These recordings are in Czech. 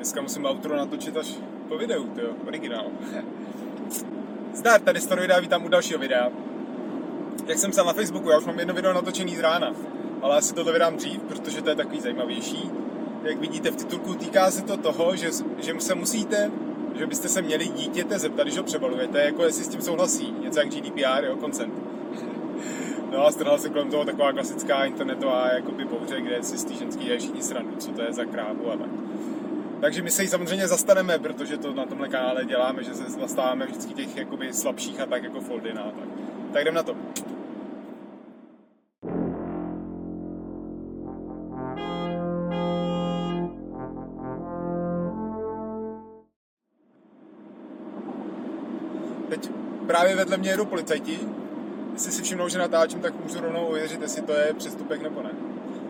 Dneska musím outro natočit až po videu, to jo, originál. Zdar, tady Storoida, vítám u dalšího videa. Jak jsem psal na Facebooku, já už mám jedno video natočený z rána, ale asi to vydám dřív, protože to je takový zajímavější. Jak vidíte v titulku, týká se to toho, že, že se musíte, že byste se měli dítěte zeptat, když ho přebalujete, jako jestli s tím souhlasí, něco jak GDPR, jo, consent. No a strhla se kolem toho taková klasická internetová jakoby bouře, kde si z té ženský dělají všichni srandu, co to je za krávu a tak. Takže my se jí samozřejmě zastaneme, protože to na tomhle kanále děláme, že se zastáváme vždycky těch jakoby slabších a tak jako Foldina a tak. Tak jdem na to. Teď právě vedle mě jedou policajti. Jestli si všimnou, že natáčím, tak můžu rovnou ověřit, jestli to je přestupek nebo ne.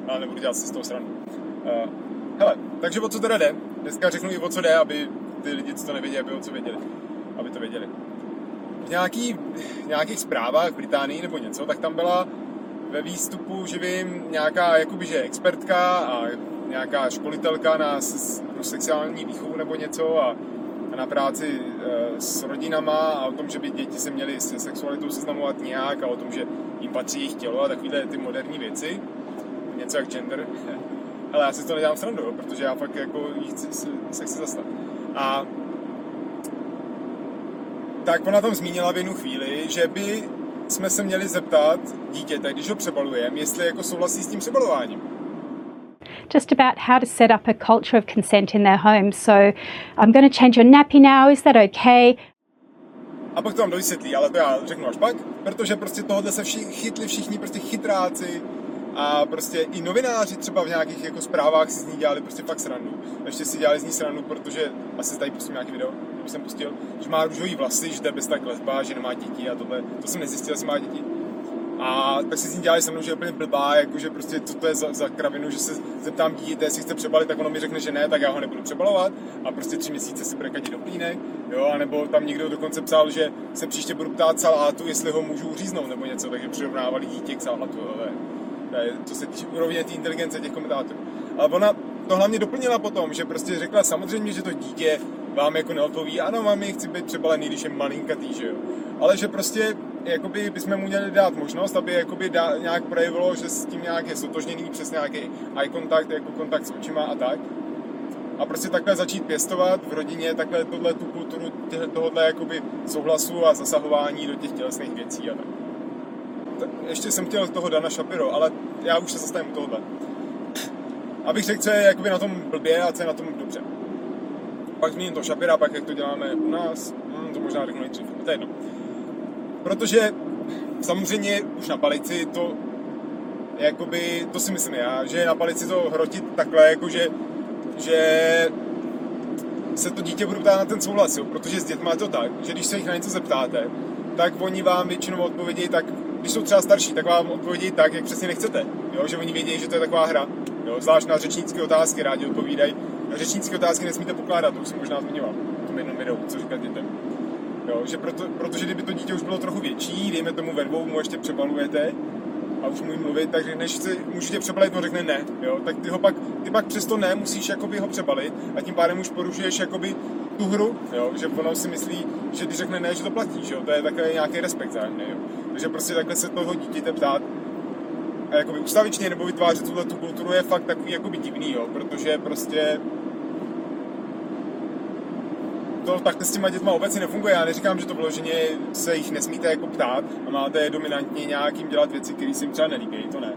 Ale nebudu dělat si z toho srandu. Uh, hele, takže o co teda jde? Dneska řeknu i o co jde, aby ty lidi, co to nevědí, aby o co věděli. Aby to věděli. V nějaký, nějakých zprávách v Británii nebo něco, tak tam byla ve výstupu, že vím, nějaká jakoby, že expertka a nějaká školitelka na sexuální výchovu nebo něco a na práci e, s rodinama a o tom, že by děti se měly se sexualitou seznamovat nějak a o tom, že jim patří jejich tělo a takovéhle ty moderní věci. Něco jak gender. Ale já si to nedělám srandu, protože já fakt jako chci, se, se chci zastat. A tak ona tam zmínila v jednu chvíli, že by jsme se měli zeptat dítěte, když ho přebalujeme, jestli jako souhlasí s tím přebalováním. just about how to set up a culture of consent in their home. So I'm going to change your nappy now. Is that okay? A pak to vám dovysvětlí, ale to já řeknu až pak, protože prostě tohohle se vši, chytli všichni prostě chytráci a prostě i novináři třeba v nějakých jako zprávách si z ní dělali prostě fakt srandu. Ještě si dělali z ní srandu, protože asi tady pustím nějaký video, už jsem pustil, že má růžový vlasy, že to je bez tak lesba, že nemá děti a tohle, to jsem nezjistil, jestli má děti. A tak si s ní dělali se mnou, že je úplně blbá, jakože prostě co to je za, za kravinu, že se zeptám dítěte, jestli chce přebalit, tak ono mi řekne, že ne, tak já ho nebudu přebalovat a prostě tři měsíce si bude kadit do plínek, jo, anebo tam někdo dokonce psal, že se příště budu ptát salátu, jestli ho můžu uříznout nebo něco, takže přirovnávali dítě k salátu, ale to se týče úrovně té inteligence těch komentátorů. Ale ona to hlavně doplnila potom, že prostě řekla samozřejmě, že to dítě vám jako neodpoví, ano mami, chci být přebalený, když je malinkatý, že jo. Ale že prostě jakoby bychom mu měli dát možnost, aby jakoby dá, nějak projevilo, že s tím nějak je sotožněný přes nějaký eye contact, jako kontakt s očima a tak. A prostě takhle začít pěstovat v rodině, takhle tohle tu kulturu tohohle jakoby souhlasu a zasahování do těch tělesných věcí a tak. Ještě jsem chtěl toho Dana Shapiro, ale já už se zastavím u tohohle. Abych řekl, co je jakoby na tom blbě a co je na tom dobře. Pak zmíním to Shapira, pak jak to děláme u nás, hmm, to možná řeknu nejdřív, to je jedno protože samozřejmě už na palici to jakoby, to si myslím já, že na palici to hrotit takhle, jakože, že se to dítě bude ptát na ten souhlas, jo? protože s dětmi je to tak, že když se jich na něco zeptáte, tak oni vám většinou odpovědí tak, když jsou třeba starší, tak vám odpovědí tak, jak přesně nechcete. Jo? Že oni vědí, že to je taková hra. Jo? Zvlášť na řečnické otázky rádi odpovídají. Řečnické otázky nesmíte pokládat, to už jsem možná zmiňoval v tom jednom videu, co říkat dětem. Jo, že proto, protože kdyby to dítě už bylo trochu větší, dejme tomu ve dvou, mu ještě přebalujete a už mu mluvit, takže než si můžu tě přebalit, on řekne ne, jo, tak ty ho pak, ty pak přesto ne, musíš jakoby ho přebalit a tím pádem už porušuješ jakoby tu hru, jo, že ono si myslí, že když řekne ne, že to platí, že jo, to je takový nějaký respekt zájemný, jo. Takže prostě takhle se toho dítěte ptát a jakoby ustavičně nebo vytvářet tuhle tu kulturu je fakt takový jakoby divný, jo, protože prostě to takhle s těma dětma obecně nefunguje. Já neříkám, že to vloženě se jich nesmíte jako ptát a máte dominantně nějakým dělat věci, které si jim třeba nelíbí, to ne.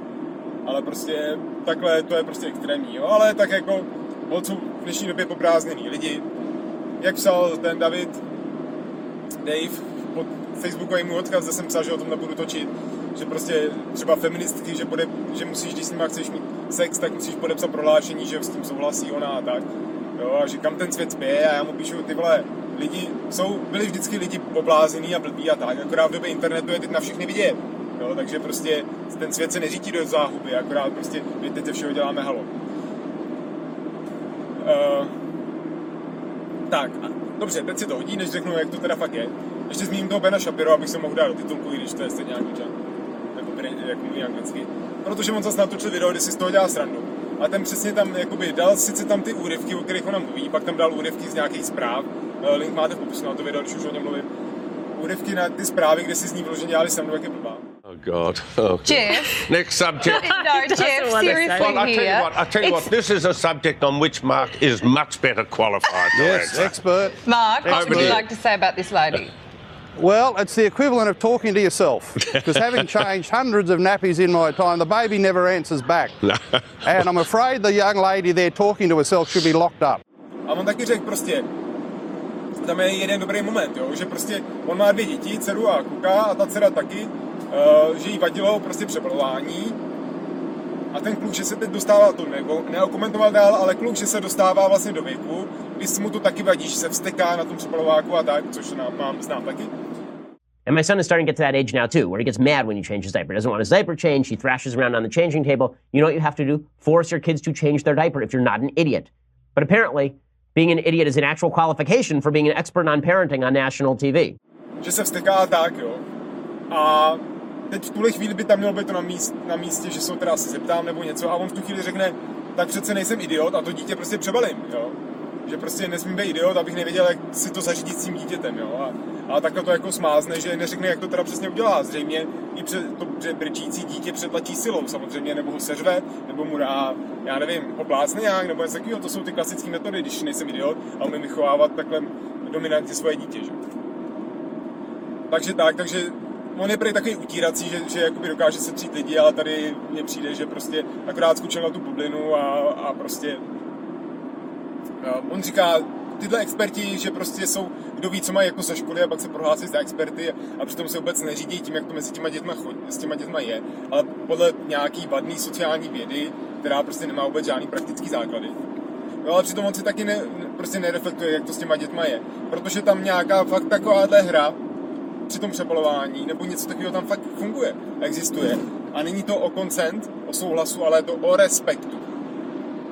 Ale prostě takhle to je prostě extrémní, jo. Ale tak jako jsou v dnešní době poprázdněný lidi. Jak psal ten David, Dave, Facebookový můj odkaz, jsem psal, že o tom nebudu točit, že prostě třeba feministky, že, bude, že musíš, když s nimi chceš mít sex, tak musíš podepsat prohlášení, že s tím souhlasí ona a tak Jo, a že kam ten svět spěje a já mu píšu, ty vole, lidi jsou, byli vždycky lidi oblázený a blbí a tak, akorát v době internetu je teď na všechny vidět. Jo, takže prostě ten svět se neřítí do záhuby, akorát prostě my teď ze všeho děláme halo. Uh, tak, a, dobře, teď si to hodí, než řeknu, jak to teda fakt je. Ještě zmíním toho Bena Shapiro, abych se mohl dát do titulku, i když to je stejně angličan. Nebo jak mluví anglicky. Protože on zase natočil video, kde si z toho dělá srandu a ten přesně tam jakoby dal sice tam ty úryvky, o kterých ona mluví, pak tam dal úryvky z nějakých zpráv, eh, link máte v popisu na to video, když už o něm mluvím, úryvky na ty zprávy, kde si z ní vyloženě dělali srandu, jak je blbá. Oh God. Oh, God. Jeff. Next subject. No, Jeff, seriously Well, I'll tell you here. what. I'll tell you what. This is a subject on which Mark is much better qualified Yes, expert. Mark, what would you. like to say about this lady? Well, it's the equivalent of talking to yourself. Because having changed hundreds of nappies in my time, the baby never answers back. And I'm afraid the young lady there talking to herself should be locked up. A on taky řekl prostě, tam je jeden dobrý moment, jo, že prostě on má dvě děti, dceru a kluka a ta dcera taky, uh, že jí vadilo prostě přebalování a ten kluk, že se teď dostává, to nebo neokomentoval dál, ale kluk, že se dostává vlastně do věku, kdy se mu to taky vadí, že se vsteká na tom přebalováku a tak, což nám, mám, znám taky. And my son is starting to get to that age now too, where he gets mad when you change his diaper. He doesn't want his diaper changed. He thrashes around on the changing table. You know what you have to do? Force your kids to change their diaper if you're not an idiot. But apparently, being an idiot is an actual qualification for being an expert on parenting on national TV. že se vsteká a tak, jo. A teď v tuhle chvíli by tam mělo být to na, míst, na místě, že se teda asi zeptám nebo něco a on v tu chvíli řekne, tak přece nejsem idiot a to dítě prostě přebalím, jo. Že prostě nesmím být idiot, abych nevěděl, jak si to zařídit s tím dítětem, jo. A, a takhle to jako smázne, že neřekne, jak to teda přesně udělá. Zřejmě i před, to že brčící dítě přetlačí silou samozřejmě, nebo ho seřve, nebo mu dá, já nevím, poplácne nějak, nebo něco takového. To jsou ty klasické metody, když nejsem idiot a umím vychovávat takhle dominantně svoje dítě, že? Takže tak, takže on je prý takový utírací, že, že jakoby dokáže se třít lidi, ale tady mně přijde, že prostě akorát skočil na tu bublinu a, a prostě on říká, tyhle experti, že prostě jsou, kdo ví, co mají jako ze školy a pak se prohlásí za experty a přitom se vůbec neřídí tím, jak to mezi těma dětma, chodí, s těma dětma je, ale podle nějaký vadný sociální vědy, která prostě nemá vůbec žádný praktický základy. No ale přitom on si taky ne, prostě nereflektuje, jak to s těma dětma je. Protože tam nějaká fakt takováhle hra při tom přebalování, nebo něco takového tam fakt funguje, existuje. A není to o koncent, o souhlasu, ale je to o respektu.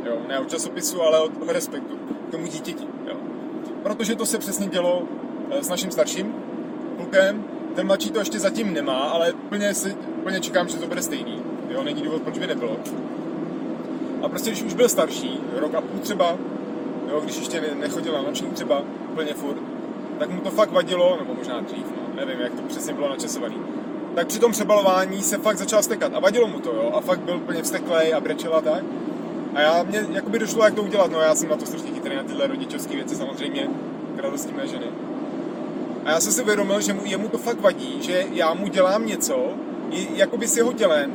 Jo, ne o časopisu, ale o, o respektu k tomu dítěti. Protože to se přesně dělo eh, s naším starším klukem. Ten mladší to ještě zatím nemá, ale plně, si, plně čekám, že to bude stejný. Jo, není důvod, proč by nebylo. A prostě, když už byl starší, rok a půl třeba, jo, když ještě ne- nechodil na noční třeba, úplně furt, tak mu to fakt vadilo, nebo možná dřív, no, nevím, jak to přesně bylo načasovaný. Tak při tom přebalování se fakt začal stekat a vadilo mu to, jo, a fakt byl úplně vsteklej a brečel a tak. A já, mě jakoby došlo, jak to udělat, no já jsem na to strašně chytrý, na tyhle rodičovské věci samozřejmě, k radosti mé ženy. A já jsem si uvědomil, že mu, jemu to fakt vadí, že já mu dělám něco, jakoby s jeho tělem,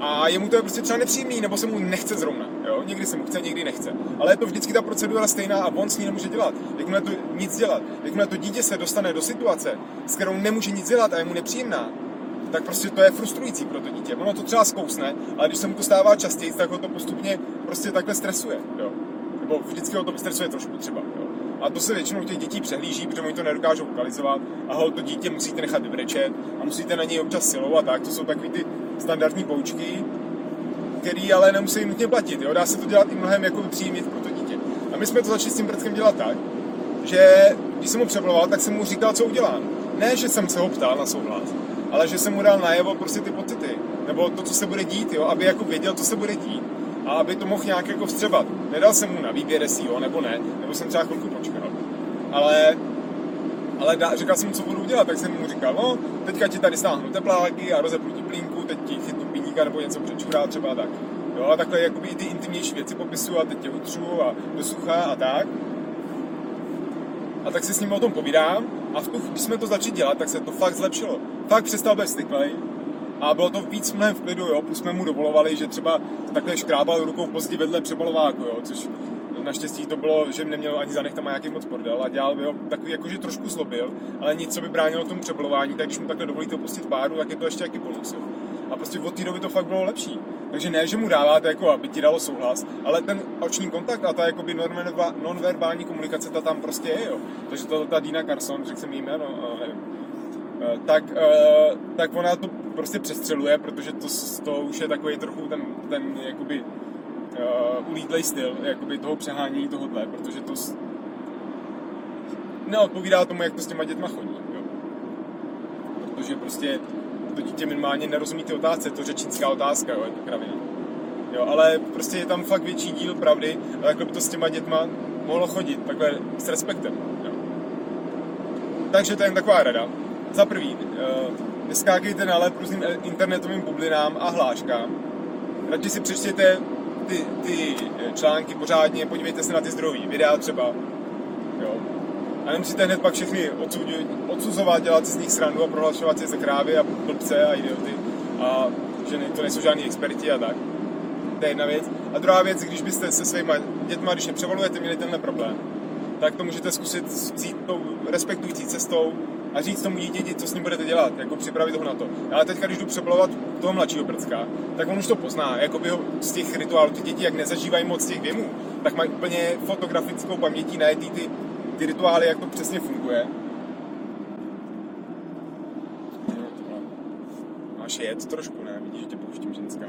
a jemu to je prostě třeba nepříjemný, nebo se mu nechce zrovna. Jo? Někdy se mu chce, někdy nechce. Ale je to vždycky ta procedura stejná a on s ní nemůže dělat. Jakmile to nic dělat, jakmile to dítě se dostane do situace, s kterou nemůže nic dělat a je mu nepříjemná, tak prostě to je frustrující pro to dítě. Ono to třeba zkousne, ale když se mu to stává častěji, tak ho to postupně prostě takhle stresuje. Jo? Nebo vždycky ho to stresuje trošku třeba. Jo? A to se většinou těch dětí přehlíží, protože oni to nedokážou lokalizovat a ho to dítě musíte nechat vybrečet a musíte na něj občas silou a tak. To jsou takový ty standardní poučky, který ale nemusí nutně platit. Jo? Dá se to dělat i mnohem jako příjemně pro to dítě. A my jsme to začali s tím Breckem dělat tak, že když jsem mu přebloval, tak jsem mu říkal, co udělám. Ne, že jsem se ho ptal na souhlas, ale že jsem mu dal najevo prostě ty pocity, nebo to, co se bude dít, jo? aby jako věděl, co se bude dít a aby to mohl nějak jako vstřebat. Nedal jsem mu na výběr, jestli jo nebo ne, nebo jsem třeba chvilku počkal. Ale ale dá, říkal jsem mu, co budu dělat, tak jsem mu říkal, no, teďka ti tady stáhnu tepláky a rozepnu ti plínku, teď ti chytnu piníka nebo něco přečurá třeba tak. Jo, a takhle jakoby ty intimnější věci popisuju a teď tě utřu a do sucha a tak. A tak si s ním o tom povídám a v tu, když jsme to začali dělat, tak se to fakt zlepšilo. Fakt přestal být styklej a bylo to víc mnohem v klidu, jo, plus jsme mu dovolovali, že třeba takhle škrábal rukou pozdě vedle přebalováku, jo, což naštěstí to bylo, že neměl ani zanech tam nějaký moc bordel a dělal by ho takový, jakože trošku zlobil, ale nic, co by bránilo tomu přebalování, tak když mu takhle dovolíte opustit páru, tak je to ještě jaký bonus. Jo. A prostě od té doby to fakt bylo lepší. Takže ne, že mu dáváte, jako aby ti dalo souhlas, ale ten oční kontakt a ta jakoby nonverbální komunikace, ta tam prostě je, jo. Takže to, ta Dina Carson, řekl jsem jí jméno, nevím. Eh, tak, eh, tak ona to prostě přestřeluje, protože to, to už je takový trochu ten, ten jakoby uh, ulítlej styl, jakoby toho přehání tohohle, protože to neodpovídá tomu, jak to s těma dětma chodí, jo. Protože prostě to dítě minimálně nerozumí ty otázce, to řečnická otázka, jo, je to kravina. Jo, ale prostě je tam fakt větší díl pravdy a takhle by to s těma dětma mohlo chodit, takhle s respektem. Jo. Takže to je jen taková rada. Za prvý, uh, neskákejte na lep různým internetovým bublinám a hláškám. Radši si přečtěte ty, ty články pořádně, podívejte se na ty zdrojové videa třeba. A nemusíte hned pak všechny odsuzovat, dělat z nich srandu a prohlašovat si za krávy a blbce a idioty. A že to nejsou žádní experti a tak. To je jedna věc. A druhá věc, když byste se svýma dětma, když nepřevalujete, měli tenhle problém, tak to můžete zkusit vzít tou respektující cestou a říct tomu dítěti, co s ním budete dělat, jako připravit ho na to. Ale teďka, když jdu přebalovat toho mladšího prcka, tak on už to pozná, jako by ho z těch rituálů, ty děti, jak nezažívají moc těch věmů, tak mají úplně fotografickou pamětí na ty, ty, rituály, jak to přesně funguje. Máš jet trošku, ne? Vidíš, že tě pouštím ženská.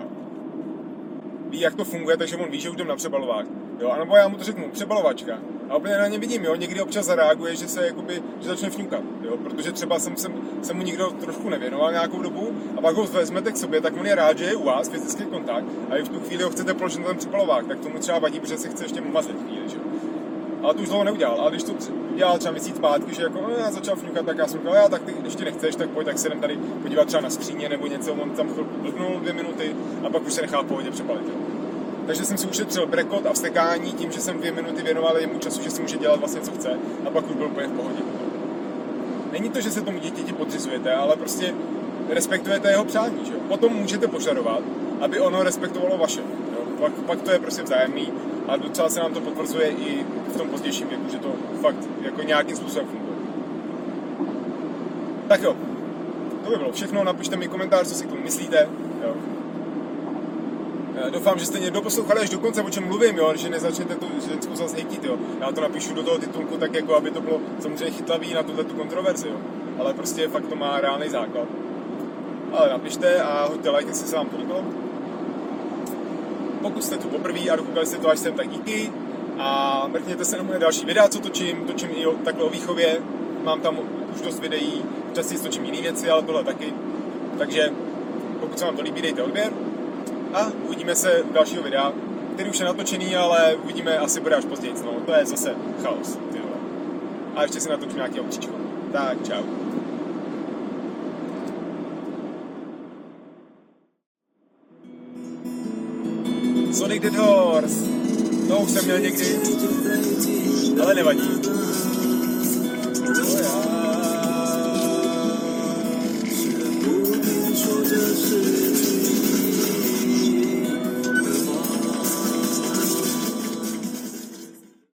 Ví, jak to funguje, takže on ví, že už jdem na přebalovák. Jo, anebo já mu to řeknu, přebalovačka. A úplně na ně vidím, jo, někdy občas zareaguje, že se jakoby, že začne fňukat, jo, protože třeba jsem, jsem, jsem mu nikdo trošku nevěnoval nějakou dobu a pak ho vezmete k sobě, tak on je rád, že je u vás, fyzický kontakt a vy v tu chvíli ho chcete položit na ten přepalovák, tak tomu třeba vadí, protože se chce ještě jo. Ale to už dlouho neudělal, ale když to dělal třeba měsíc zpátky, že jako, no, já začal fňukat, tak já jsem říkal, já tak ty, když ty nechceš, tak pojď, tak se jdem tady podívat třeba na skříně nebo něco, on tam chvilku blbnul dvě minuty a pak už se nechá v pohodě přepalit. Jo takže jsem si ušetřil brekot a vstekání tím, že jsem dvě minuty věnoval jemu času, že si může dělat vlastně co chce a pak už byl úplně v pohodě. Není to, že se tomu dítěti podřizujete, ale prostě respektujete jeho přání. Že? Potom můžete požadovat, aby ono respektovalo vaše. Pak, pak to je prostě vzájemný a docela se nám to potvrzuje i v tom pozdějším věku, že to fakt jako nějakým způsobem funguje. Tak jo, to by bylo všechno, napište mi komentář, co si k tomu myslíte. Jo? Doufám, že jste někdo poslouchali až do konce, o čem mluvím, jo, že nezačnete tu ženskou zase hejtit, jo. Já to napíšu do toho titulku tak, jako aby to bylo samozřejmě chytlavý na tuhle tu kontroverzi, jo. Ale prostě fakt to má reálný základ. Ale napište a hoďte like, jestli se vám to líbilo. Pokud jste tu poprvé a dokoukali jste to až sem, tak díky. A mrkněte se na moje další videa, co točím. Točím i o, takhle o výchově. Mám tam už dost videí. Častěji točím jiné věci, ale tohle taky. Takže pokud se vám to líbí, dejte odběr a uvidíme se u dalšího videa, který už je natočený, ale uvidíme, asi bude až později. No, to je zase chaos. Ty A ještě si natočím nějaký obříčko. Tak, čau. Sonic the Doors. To už jsem měl někdy, ale nevadí. To já.